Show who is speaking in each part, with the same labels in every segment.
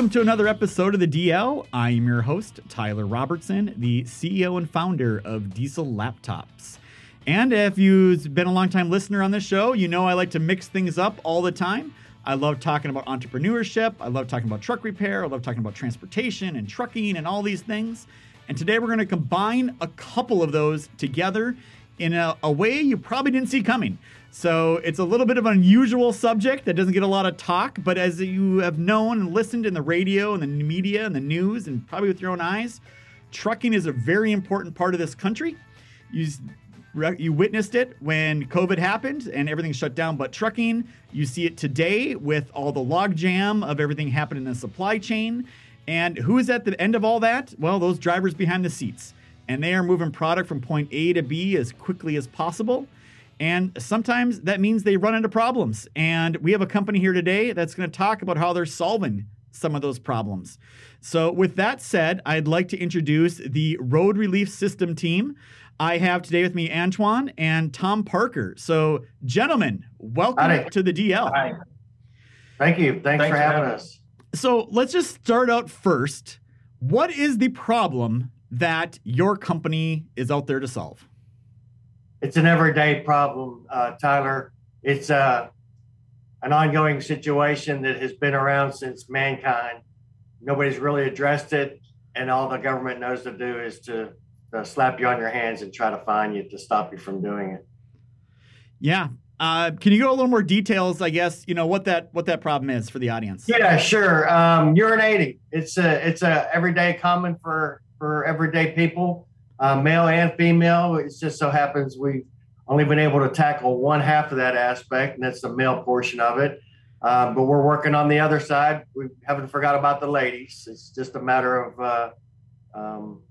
Speaker 1: Welcome to another episode of the DL. I am your host, Tyler Robertson, the CEO and founder of Diesel Laptops. And if you've been a long-time listener on this show, you know I like to mix things up all the time. I love talking about entrepreneurship. I love talking about truck repair. I love talking about transportation and trucking and all these things. And today we're going to combine a couple of those together in a, a way you probably didn't see coming. So it's a little bit of an unusual subject that doesn't get a lot of talk, but as you have known and listened in the radio and the media and the news and probably with your own eyes, trucking is a very important part of this country. You you witnessed it when COVID happened and everything shut down, but trucking, you see it today with all the logjam of everything happening in the supply chain. And who is at the end of all that? Well, those drivers behind the seats. And they are moving product from point A to B as quickly as possible. And sometimes that means they run into problems. And we have a company here today that's going to talk about how they're solving some of those problems. So, with that said, I'd like to introduce the Road Relief System team. I have today with me Antwan and Tom Parker. So, gentlemen, welcome Hi. to the DL. Hi.
Speaker 2: Thank you. Thanks, Thanks for having us.
Speaker 1: So, let's just start out first. What is the problem that your company is out there to solve?
Speaker 2: It's an everyday problem, uh, Tyler. It's uh, an ongoing situation that has been around since mankind. Nobody's really addressed it, and all the government knows to do is to uh, slap you on your hands and try to fine you to stop you from doing it.
Speaker 1: Yeah. Uh, can you go a little more details? I guess you know what that what that problem is for the audience.
Speaker 2: Yeah, sure. Um, urinating. It's a it's a everyday common for for everyday people uh, male and female. It just so happens we've only been able to tackle one half of that aspect, and that's the male portion of it. Uh, but we're working on the other side. We haven't forgot about the ladies. It's just a matter of, uh, um,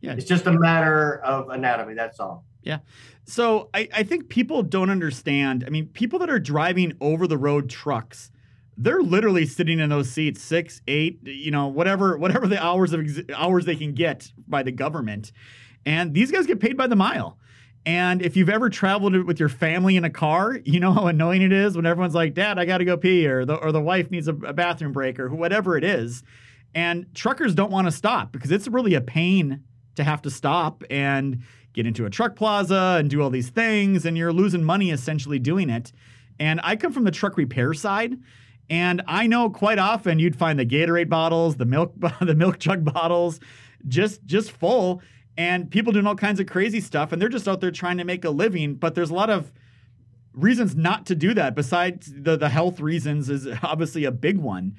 Speaker 2: yeah, it's just a matter of anatomy. That's all.
Speaker 1: Yeah. So I, I think people don't understand. I mean, people that are driving over the road trucks they're literally sitting in those seats six, eight, you know, whatever, whatever the hours of ex- hours they can get by the government, and these guys get paid by the mile. And if you've ever traveled with your family in a car, you know how annoying it is when everyone's like, "Dad, I got to go pee," or the or the wife needs a, a bathroom break, or whatever it is. And truckers don't want to stop because it's really a pain to have to stop and get into a truck plaza and do all these things, and you're losing money essentially doing it. And I come from the truck repair side. And I know quite often you'd find the Gatorade bottles, the milk the milk jug bottles just just full and people doing all kinds of crazy stuff and they're just out there trying to make a living, but there's a lot of reasons not to do that besides the the health reasons is obviously a big one.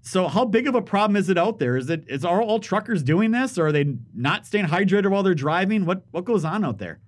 Speaker 1: So how big of a problem is it out there? Is it is are all truckers doing this or are they not staying hydrated while they're driving? What what goes on out there?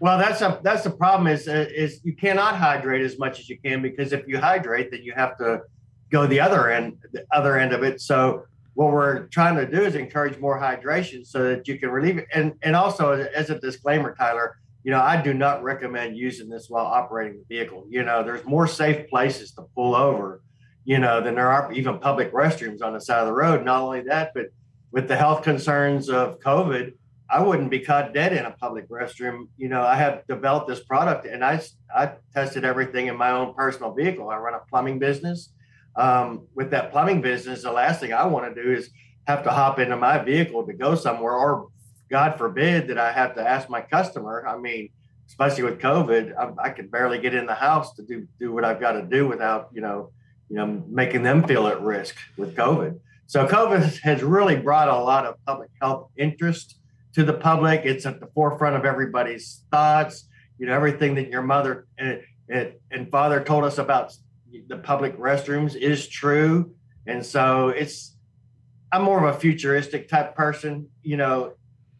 Speaker 2: Well, that's a that's the problem is uh, is you cannot hydrate as much as you can because if you hydrate, then you have to go the other end, the other end of it. So what we're trying to do is encourage more hydration so that you can relieve it. And and also as a disclaimer, Tyler, you know, I do not recommend using this while operating the vehicle. You know, there's more safe places to pull over, you know, than there are even public restrooms on the side of the road. Not only that, but with the health concerns of COVID, I wouldn't be caught dead in a public restroom. You know, I have developed this product and I, I tested everything in my own personal vehicle. I run a plumbing business um, with that plumbing business, the last thing I want to do is have to hop into my vehicle to go somewhere, or God forbid that I have to ask my customer. I mean, especially with COVID, I, I can barely get in the house to do do what I've got to do without you know, you know, making them feel at risk with COVID. So COVID has really brought a lot of public health interest to the public. It's at the forefront of everybody's thoughts. You know, everything that your mother and, and, and father told us about the public restrooms is true. And so it's, I'm more of a futuristic type person. You know,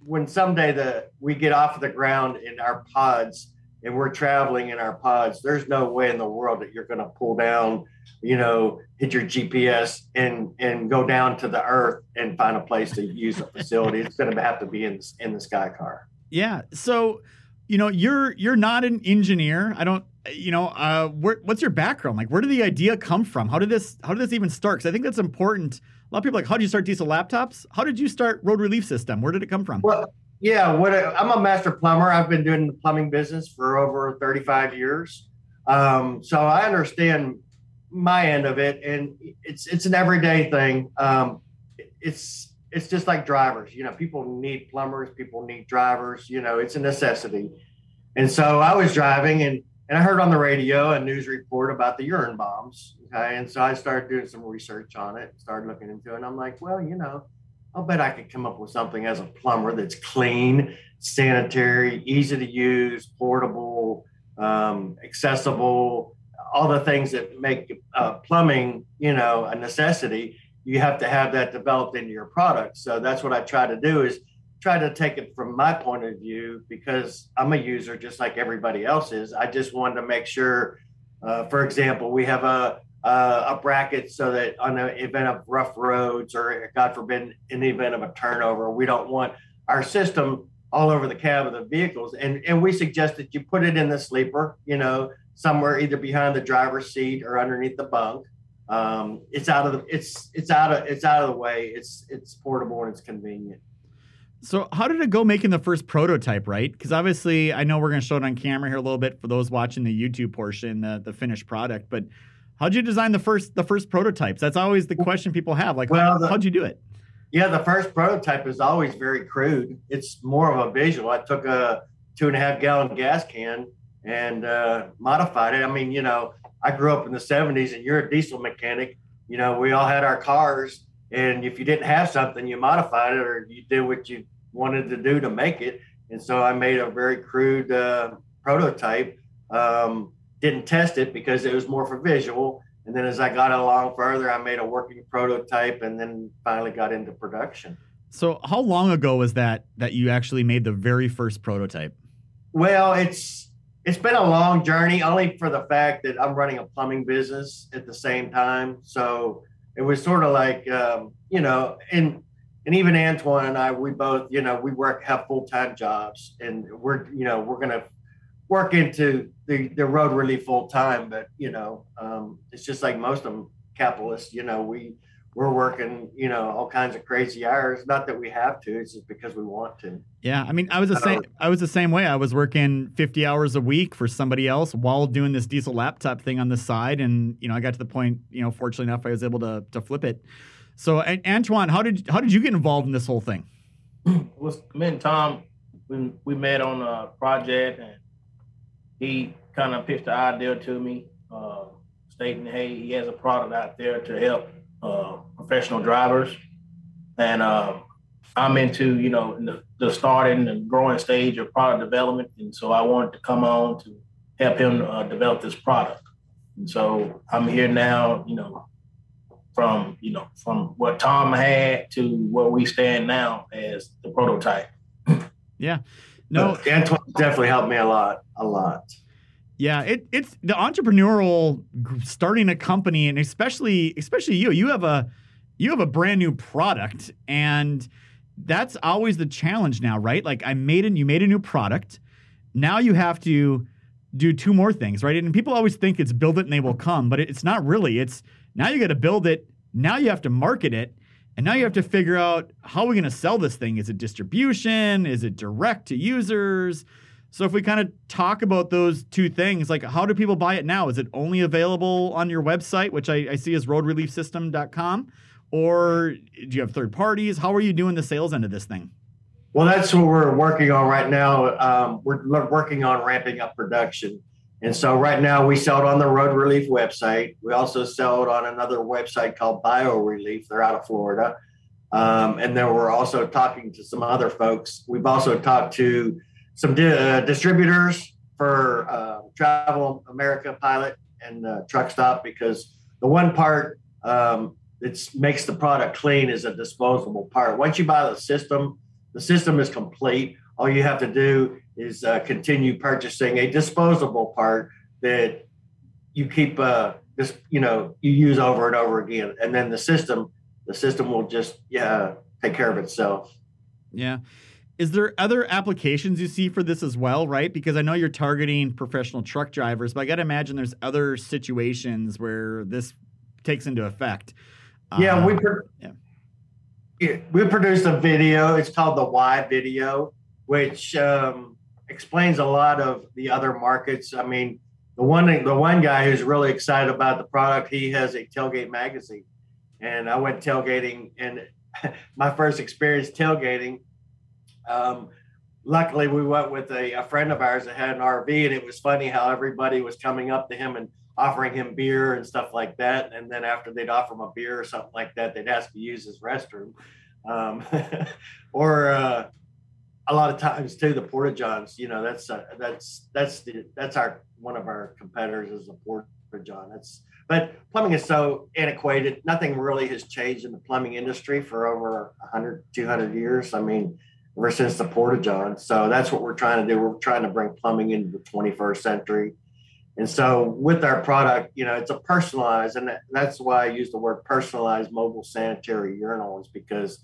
Speaker 2: when someday the we get off of the ground in our pods and we're traveling in our pods, there's no way in the world that you're going to pull down, you know, hit your GPS and and go down to the earth and find a place to use a facility. it's going to have to be in in the sky car.
Speaker 1: Yeah. So, you know, you're you're not an engineer. I don't you know, uh, where, what's your background? Like, where did the idea come from? How did this How did this even start? Because I think that's important. A lot of people like, how did you start diesel laptops? How did you start Road Relief System? Where did it come from?
Speaker 2: Well, yeah, what I'm a master plumber. I've been doing the plumbing business for over 35 years, um, so I understand my end of it, and it's it's an everyday thing. Um, it's it's just like drivers. You know, people need plumbers, people need drivers. You know, it's a necessity. And so I was driving, and and I heard on the radio a news report about the urine bombs. Okay, and so I started doing some research on it, started looking into it, and I'm like, well, you know, I'll bet I could come up with something as a plumber that's clean, sanitary, easy to use, portable, um, accessible, all the things that make uh, plumbing, you know, a necessity. You have to have that developed into your product. So that's what I try to do is try to take it from my point of view because I'm a user just like everybody else is. I just wanted to make sure, uh, for example, we have a uh, a bracket so that on the event of rough roads or God forbid in the event of a turnover, we don't want our system all over the cab of the vehicles. And and we suggest that you put it in the sleeper, you know, somewhere either behind the driver's seat or underneath the bunk. Um, it's out of the it's it's out of it's out of the way. It's it's portable and it's convenient.
Speaker 1: So how did it go making the first prototype, right? Because obviously I know we're going to show it on camera here a little bit for those watching the YouTube portion, the, the finished product. But how'd you design the first the first prototypes? That's always the question people have. Like, well, how, the, how'd you do it?
Speaker 2: Yeah, the first prototype is always very crude. It's more of a visual. I took a two and a half gallon gas can and uh, modified it. I mean, you know, I grew up in the 70s and you're a diesel mechanic. You know, we all had our cars and if you didn't have something, you modified it or you did what you wanted to do to make it. And so I made a very crude uh, prototype. Um, didn't test it because it was more for visual. And then as I got along further, I made a working prototype and then finally got into production.
Speaker 1: So how long ago was that that you actually made the very first prototype?
Speaker 2: Well, it's it's been a long journey only for the fact that I'm running a plumbing business at the same time. So it was sort of like um, you know, and and even Antwan and I, we both, you know, we work have full time jobs, and we're you know we're gonna work into the the Road Relief full time, but you know, um, it's just like most of them capitalists. You know, we we're working, you know, all kinds of crazy hours. Not that we have to; it's just because we want to.
Speaker 1: Yeah, I mean, I was the same. I was the same way. I was working fifty hours a week for somebody else while doing this diesel laptop thing on the side, and you know, I got to the point. You know, fortunately enough, I was able to to flip it. So, Antwan, how did how did you get involved in this whole thing?
Speaker 3: was me and Tom. We we met on a project, and he kind of pitched the idea to me, uh, stating, "Hey, he has a product out there to help uh, professional drivers, and uh, I'm into you know the, the, starting and growing stage of product development, and so I wanted to come on to help him uh, develop this product. And so I'm here now, you know, from you know from what Tom had to where we stand now as the prototype.
Speaker 1: yeah, no,
Speaker 2: Antwan definitely helped me a lot, a lot.
Speaker 1: Yeah, it, it's the entrepreneurial starting a company, and especially especially you. You have a you have a brand new product, and that's always the challenge now, right? Like I made it, you made a new product. Now you have to do two more things, right? And people always think it's build it and they will come, but it's not really. It's now you got to build it. Now you have to market it. And now you have to figure out how are we going to sell this thing? Is it distribution? Is it direct to users? So if we kind of talk about those two things, like how do people buy it now? Is it only available on your website, which I, I see as roadreliefsystem.com? Or do you have third parties? How are you doing the sales end of this thing?
Speaker 2: Well, that's what we're working on right now. Um, we're working on ramping up production. And so right now we sell it on the Road Relief website. We also sell it on another website called Bio Relief. They're out of Florida. Um, and then we're also talking to some other folks. We've also talked to some di- uh, distributors for uh, Travel America Pilot and uh, Truck Stop because the one part um, that makes the product clean is a disposable part. Once you buy the system, the system is complete. All you have to do is uh, continue purchasing a disposable part that you keep uh, this you know you use over and over again and then the system the system will just yeah take care of itself
Speaker 1: yeah is there other applications you see for this as well right because i know you're targeting professional truck drivers but i got to imagine there's other situations where this takes into effect
Speaker 2: yeah um, we pro- yeah. we produced a video it's called the why video which um, explains a lot of the other markets. I mean, the one the one guy who's really excited about the product, he has a tailgate magazine, and I went tailgating, and my first experience tailgating. Um, luckily, we went with a, a friend of ours that had an RV, and it was funny how everybody was coming up to him and offering him beer and stuff like that. And then after they'd offer him a beer or something like that, they'd ask to use his restroom. Um, or uh, a lot of times too, the porta johns. You know, that's uh, that's that's the that's our one of our competitors is the porta john. That's but plumbing is so antiquated. Nothing really has changed in the plumbing industry for over 100, 200 years. I mean, ever since the porta john. So that's what we're trying to do. We're trying to bring plumbing into the 21st century. And so with our product, you know, it's a personalized, and that's why I use the word personalized mobile sanitary urinals because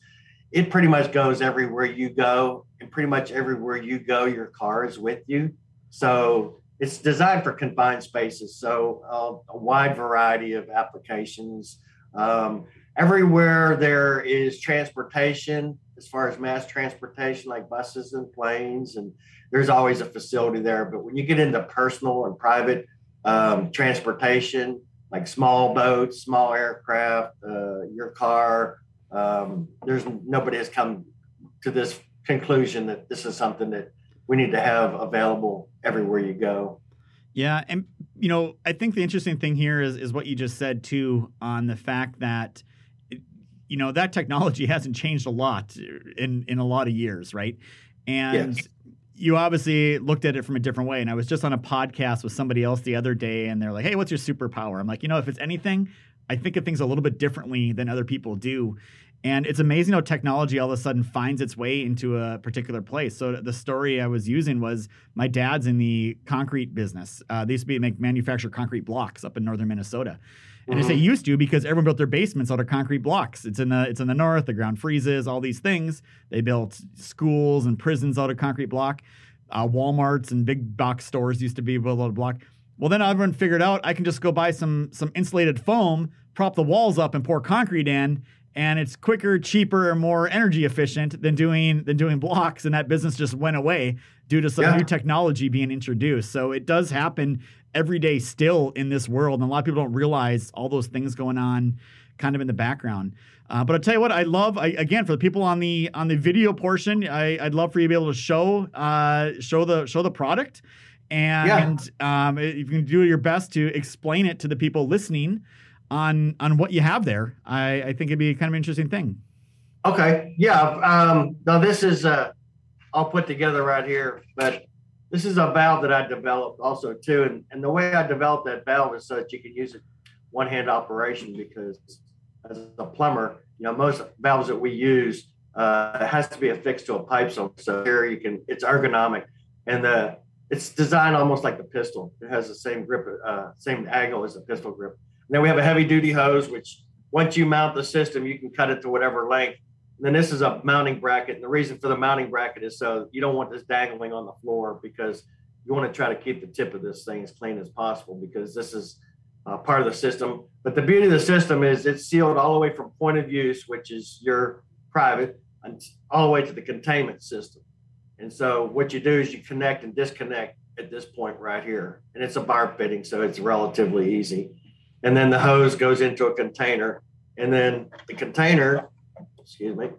Speaker 2: it pretty much goes everywhere you go, and pretty much everywhere you go, your car is with you. So it's designed for confined spaces, so uh, a wide variety of applications. Um, everywhere there is transportation, as far as mass transportation, like buses and planes, and there's always a facility there. But when you get into personal and private um, transportation, like small boats, small aircraft, uh, your car, um, there's nobody has come to this conclusion that this is something that we need to have available everywhere you go.
Speaker 1: Yeah, and you know, I think the interesting thing here is is what you just said too on the fact that you know that technology hasn't changed a lot in in a lot of years, right? And yes. you obviously looked at it from a different way. And I was just on a podcast with somebody else the other day, and they're like, "Hey, what's your superpower?" I'm like, you know, if it's anything, I think of things a little bit differently than other people do. And it's amazing how technology all of a sudden finds its way into a particular place. So the story I was using was my dad's in the concrete business. Uh, they used to be make manufacture concrete blocks up in northern Minnesota. And mm-hmm. I say used to because everyone built their basements out of concrete blocks. It's in the it's in the north. The ground freezes. All these things. They built schools and prisons out of concrete block. Uh, WalMarts and big box stores used to be built out of block. Well, then everyone figured out I can just go buy some some insulated foam, prop the walls up, and pour concrete in, and it's quicker, cheaper, and more energy efficient than doing than doing blocks. And that business just went away due to some yeah. new technology being introduced. So it does happen every day still in this world, and a lot of people don't realize all those things going on kind of in the background. Uh, but I'll tell you what, I love I, again for the people on the on the video portion, I, would love for you to be able to show uh, show the show the product, and yeah. um, if you can do your best to explain it to the people listening on on what you have there. I, I think it'd be kind of an interesting thing.
Speaker 2: Okay. Yeah. Um, now this is uh, I'll put together right here, but this is a valve that I developed also too, and and the way I developed that valve is so that you can use it one hand operation because as a plumber, you know most valves that we use uh, it has to be affixed to a pipe. So, so here you can it's ergonomic, and the it's designed almost like the pistol. It has the same grip, uh, same angle as a pistol grip. And then we have a heavy duty hose, which once you mount the system, you can cut it to whatever length. Then this is a mounting bracket. And the reason for the mounting bracket is so you don't want this dangling on the floor because you want to try to keep the tip of this thing as clean as possible because this is uh, part of the system. But the beauty of the system is it's sealed all the way from point of use, which is your private, and all the way to the containment system. And so what you do is you connect and disconnect at this point right here. And it's a barb fitting, so it's relatively easy and then the hose goes into a container, and then the container, excuse me.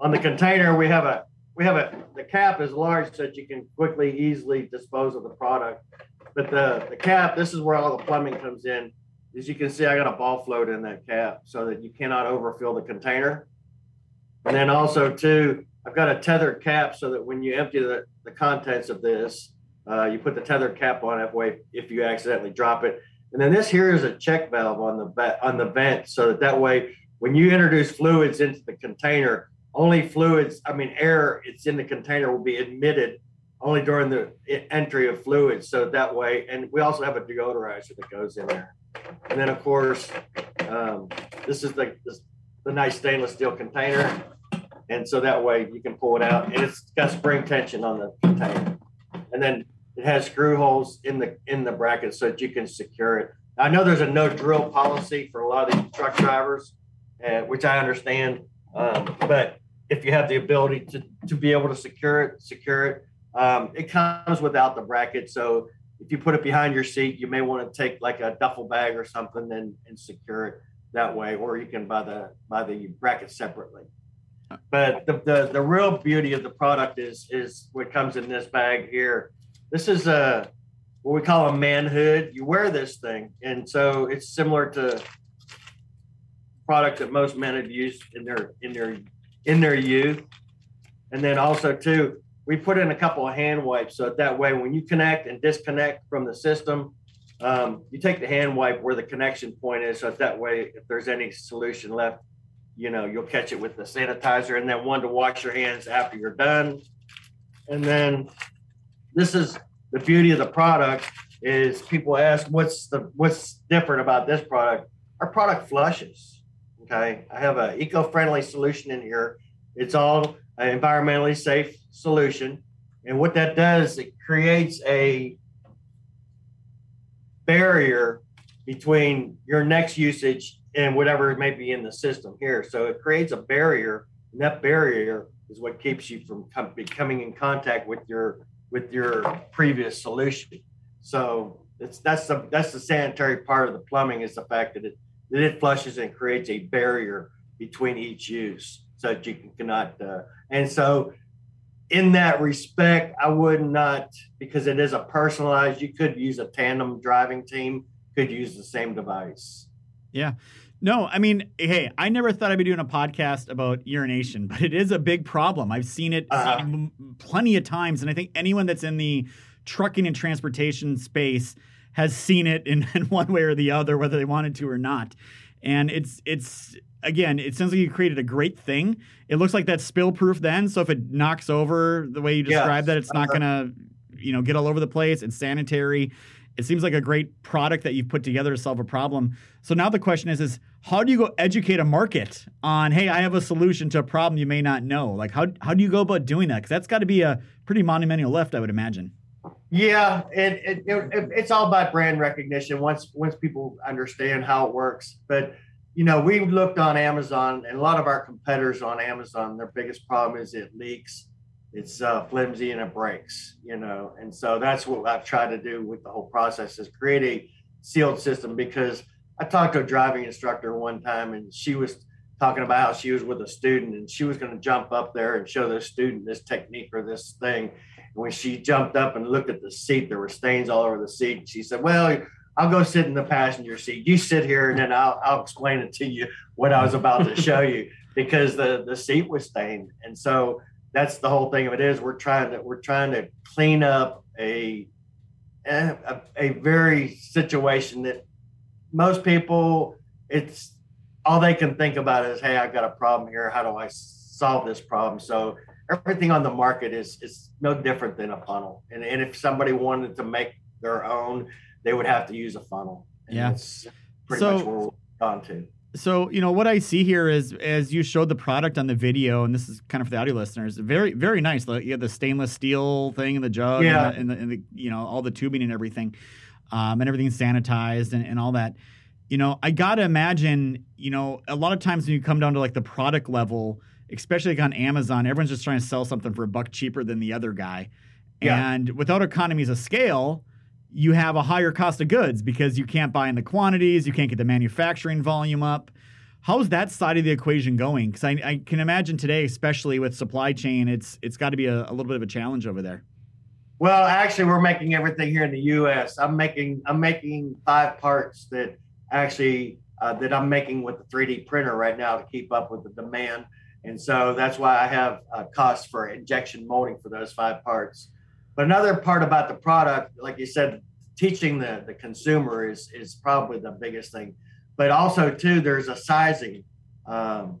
Speaker 2: On the container, we have a we have a the cap is large so that you can quickly, easily dispose of the product. But the the cap, this is where all the plumbing comes in. As you can see, I got a ball float in that cap so that you cannot overfill the container. And then also too, I've got a tethered cap so that when you empty the, the contents of this, uh, you put the tethered cap on that way if you accidentally drop it. And then this here is a check valve on the on the vent, so that that way when you introduce fluids into the container, only fluids, I mean air, it's in the container will be admitted only during the entry of fluids. So that way, and we also have a deodorizer that goes in there. And then of course, um, this is the this, the nice stainless steel container, and so that way you can pull it out, and it's got spring tension on the container. And then it has screw holes in the in the bracket so that you can secure it. I know there's a no drill policy for a lot of these truck drivers, uh, which I understand. Um, but if you have the ability to, to be able to secure it, secure it. Um, it comes without the bracket, so if you put it behind your seat, you may want to take like a duffel bag or something and, and secure it that way, or you can buy the buy the bracket separately. But the, the, the real beauty of the product is is what comes in this bag here. This is a what we call a manhood. You wear this thing, and so it's similar to product that most men have used in their in their in their youth. And then also too, we put in a couple of hand wipes so that way when you connect and disconnect from the system, um, you take the hand wipe where the connection point is. So that way, if there's any solution left, you know, you'll catch it with the sanitizer and then one to wash your hands after you're done. And then this is the beauty of the product is people ask what's the what's different about this product. Our product flushes. Okay. I have an eco-friendly solution in here. It's all an environmentally safe solution. And what that does, it creates a barrier between your next usage and whatever may be in the system here. So it creates a barrier, and that barrier is what keeps you from com- coming in contact with your with your previous solution. So it's that's the that's the sanitary part of the plumbing is the fact that it that it flushes and creates a barrier between each use so that you cannot uh, and so in that respect, I would not because it is a personalized. You could use a tandem driving team. Could use the same device.
Speaker 1: Yeah. No, I mean, hey, I never thought I'd be doing a podcast about urination, but it is a big problem. I've seen it uh-huh. m- plenty of times, and I think anyone that's in the trucking and transportation space has seen it in, in one way or the other, whether they wanted to or not. And it's it's again, it sounds like you created a great thing. It looks like that's spill proof then. So if it knocks over the way you describe yes. that, it's not uh-huh. gonna, you know, get all over the place. It's sanitary. It seems like a great product that you've put together to solve a problem. So now the question is, is how do you go educate a market on, hey, I have a solution to a problem you may not know? Like how how do you go about doing that? Because that's got to be a pretty monumental lift, I would imagine.
Speaker 2: Yeah, it, it, it, it's all about brand recognition once once people understand how it works. But you know, we looked on Amazon, and a lot of our competitors on Amazon, their biggest problem is it leaks, it's uh, flimsy, and it breaks. You know, and so that's what I've tried to do with the whole process is create a sealed system. Because I talked to a driving instructor one time, and she was talking about how she was with a student, and she was going to jump up there and show the student this technique or this thing. And when she jumped up and looked at the seat, there were stains all over the seat. And she said, "Well." I'll go sit in the passenger seat. You sit here, and then I'll, I'll explain it to you what I was about to show you because the the seat was stained, and so that's the whole thing of it is we're trying to we're trying to clean up a a, a very situation that most people it's all they can think about is hey I've got a problem here how do I solve this problem so everything on the market is is no different than a funnel and, and if somebody wanted to make their own they would have to use a funnel. And
Speaker 1: yeah.
Speaker 2: That's pretty so, much where we're gone to.
Speaker 1: So, you know, what I see here is as you showed the product on the video, and this is kind of for the audio listeners, very, very nice. You have the stainless steel thing in the jug yeah. and, the, and, the, and the, you know, all the tubing and everything, um, and everything's sanitized and, and all that. You know, I got to imagine, you know, a lot of times when you come down to like the product level, especially like on Amazon, everyone's just trying to sell something for a buck cheaper than the other guy. Yeah. And without economies of scale, you have a higher cost of goods because you can't buy in the quantities, you can't get the manufacturing volume up. How's that side of the equation going? Because I, I, can imagine today, especially with supply chain, it's it's got to be a, a, little bit of a challenge over there.
Speaker 2: Well, actually, we're making everything here in the U.S. I'm making I'm making five parts that actually uh, that I'm making with the 3D printer right now to keep up with the demand, and so that's why I have uh, costs for injection molding for those five parts. But another part about the product, like you said, teaching the, the consumer is, is probably the biggest thing. But also, too, there's a sizing um,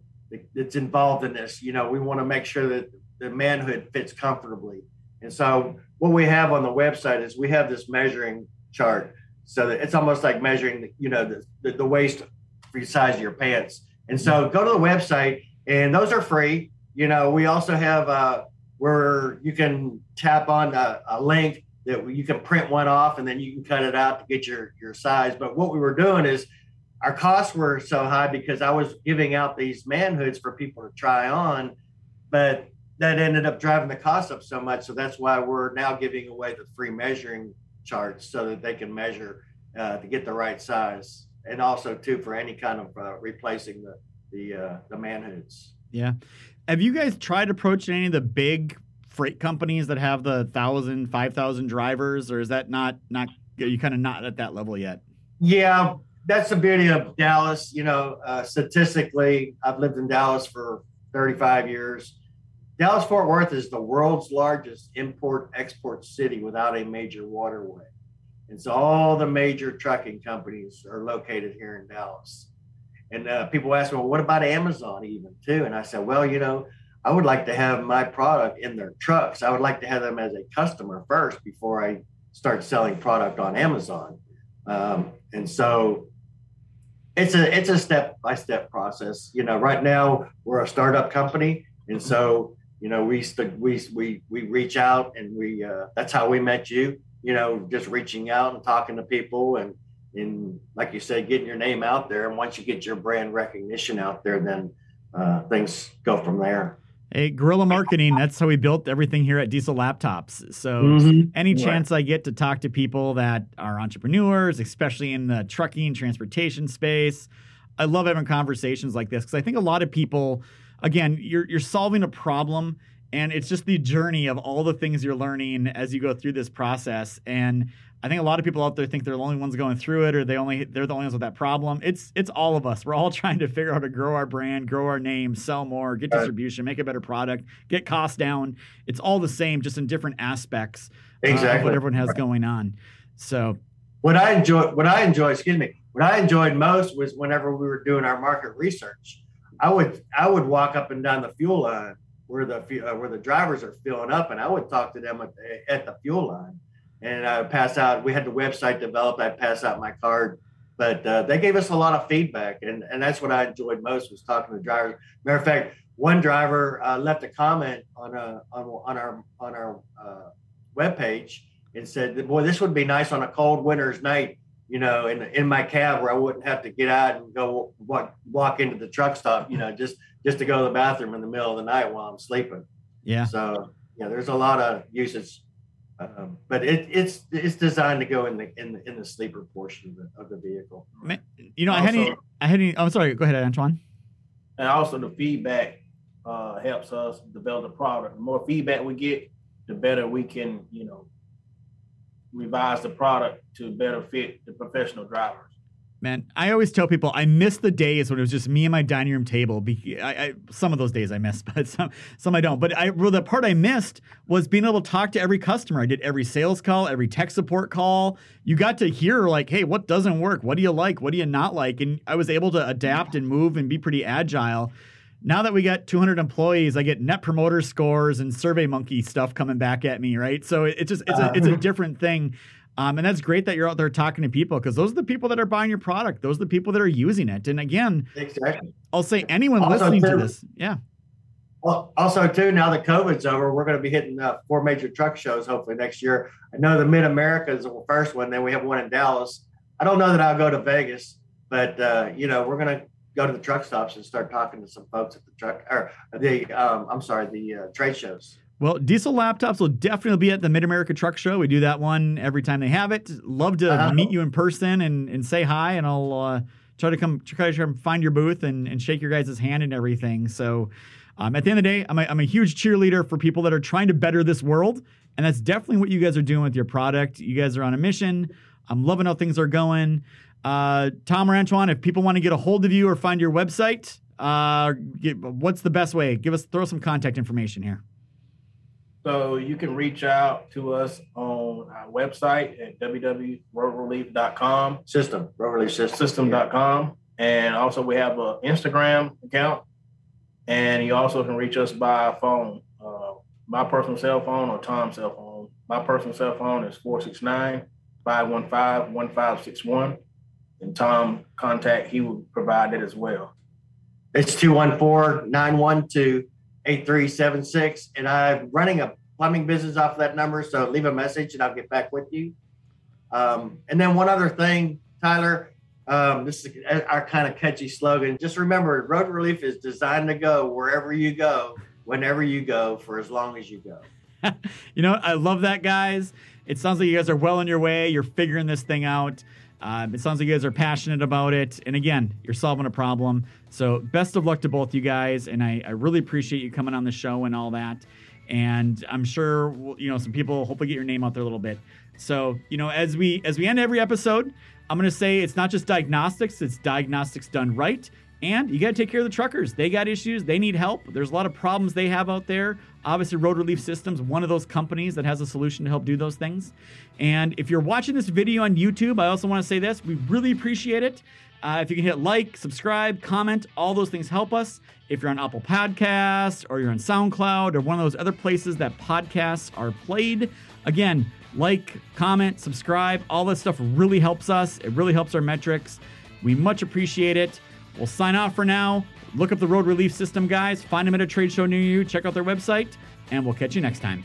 Speaker 2: that's involved in this. You know, we want to make sure that the manhood fits comfortably. And so, what we have on the website is we have this measuring chart. So that it's almost like measuring, you know, the, the, the waist for the size of your pants. And so, go to the website, and those are free. You know, we also have uh, where you can tap on a, a, link that you can print one off and then you can cut it out to get your your size. But what we were doing is our costs were so high because I was giving out these manhoods for people to try on, but that ended up driving the cost up so much. So that's why we're now giving away the free measuring charts so that they can measure uh, to get the right size, and also too for any kind of uh, replacing the the uh, the manhoods.
Speaker 1: Yeah. Have you guys tried approaching any of the big freight companies that have the thousand, five thousand drivers, or is that not not are you kind of not at that level yet?
Speaker 2: Yeah, that's the beauty of Dallas. You know, uh, statistically, I've lived in Dallas for 35 years. Dallas Fort Worth is the world's largest import export city without a major waterway. And so all the major trucking companies are located here in Dallas. And uh, people ask me, well, what about Amazon even too? And I said, well, you know, I would like to have my product in their trucks. I would like to have them as a customer first before I start selling product on Amazon. Um, and so it's a it's a step by step process. You know, right now we're a startup company, and so you know we st- we we we reach out and we uh, that's how we met you. You know, just reaching out and talking to people and and like you said, getting your name out there. And once you get your brand recognition out there, then uh, things go from there.
Speaker 1: Hey, guerrilla marketing, that's how we built everything here at Diesel Laptops. So, mm-hmm. any chance I get to talk to people that are entrepreneurs, especially in the trucking, transportation space, I love having conversations like this because I think a lot of people, again, you're, you're solving a problem and it's just the journey of all the things you're learning as you go through this process. And I think a lot of people out there think they're the only ones going through it, or they only they're the only ones with that problem. It's it's all of us. We're all trying to figure out how to grow our brand, grow our name, sell more, get distribution, make a better product, get costs down. It's all the same, just in different aspects
Speaker 2: exactly. Uh,
Speaker 1: of what everyone has going on. So,
Speaker 2: what I enjoy, what I enjoy, excuse me, what I enjoyed most was whenever we were doing our market research. I would I would walk up and down the fuel line where the uh, where the drivers are filling up, and I would talk to them at the, at the fuel line and I would pass out. We had the website developed. I pass out my card, but uh, they gave us a lot of feedback, and and that's what I enjoyed most was talking to drivers. Matter of fact, one driver uh, left a comment on a on, on our on our uh, webpage and said, "Boy, this would be nice on a cold winter's night." You know, in in my cab where I wouldn't have to get out and go walk walk into the truck stop. You know, just just to go to the bathroom in the middle of the night while I'm sleeping.
Speaker 1: Yeah.
Speaker 2: So yeah, there's a lot of uses um, but it, it's it's designed to go in the in the, in the sleeper portion of the, of the vehicle.
Speaker 1: You know, also, I had any, I had any. Oh, sorry. Go ahead, Antwan.
Speaker 3: And also, the feedback uh, helps us develop the product. The more feedback we get, the better we can, you know, revise the product to better fit the professional drivers
Speaker 1: man. I always tell people I miss the days when it was just me and my dining room table. I, I, some of those days I miss, but some some I don't. But I well, the part I missed was being able to talk to every customer. I did every sales call, every tech support call. You got to hear like, hey, what doesn't work? What do you like? What do you not like? And I was able to adapt and move and be pretty agile. Now that we got 200 employees, I get net promoter scores and Survey Monkey stuff coming back at me, right? So it, it's just it's a it's a different thing. Um, and that's great that you're out there talking to people because those are the people that are buying your product. Those are the people that are using it. And again,
Speaker 2: exactly.
Speaker 1: I'll say anyone also listening too, to this, yeah.
Speaker 2: Well, also too, now that COVID's over, we're going to be hitting uh, four major truck shows hopefully next year. I know the Mid America is the first one. Then we have one in Dallas. I don't know that I'll go to Vegas, but uh, you know we're going to go to the truck stops and start talking to some folks at the truck or the um, I'm sorry the uh, trade shows.
Speaker 1: Well, Diesel Laptops will definitely be at the Mid America Truck Show. We do that one every time they have it. Love to uh-huh. meet you in person and, and say hi, and I'll uh, try to come try to find your booth and, and shake your guys' hand and everything. So, um, at the end of the day, I'm a, I'm a huge cheerleader for people that are trying to better this world, and that's definitely what you guys are doing with your product. You guys are on a mission. I'm loving how things are going. Uh, Tom or Antwan, if people want to get a hold of you or find your website, uh, get, what's the best way? Give us throw some contact information here.
Speaker 3: So you can reach out to us on our website at www.roadrelief.com.
Speaker 2: System, Road Relief System.
Speaker 3: System.com. And also we have an Instagram account. And you also can reach us by phone, uh, my personal cell phone or Tom's cell phone. My personal cell phone is 469 515 1561. And Tom contact, he will provide that as well.
Speaker 2: It's 214 912 8376. And I'm running a plumbing business off of that number. So leave a message and I'll get back with you. Um, and then one other thing, Tyler, um, this is our kind of catchy slogan. Just remember, Road Relief is designed to go wherever you go whenever you go for as long as you go.
Speaker 1: you know, I love that, guys. It sounds like you guys are well on your way. You're figuring this thing out. Um, it sounds like you guys are passionate about it. And again, you're solving a problem. So, best of luck to both you guys. And I, I really appreciate you coming on the show and all that. And I'm sure you know some people hopefully get your name out there a little bit. So, you know, as we as we end every episode, I'm going to say it's not just diagnostics; it's diagnostics done right. And you got to take care of the truckers. They got issues. They need help. There's a lot of problems they have out there. Obviously, Road Relief Systems, one of those companies that has a solution to help do those things. And if you're watching this video on YouTube, I also want to say this we really appreciate it. Uh, if you can hit like, subscribe, comment, all those things help us. If you're on Apple Podcasts or you're on SoundCloud or one of those other places that podcasts are played, again, like, comment, subscribe, all that stuff really helps us. It really helps our metrics. We much appreciate it. We'll sign off for now. Look up the Road Relief System guys, find them at a trade show near you, check out their website, and we'll catch you next time.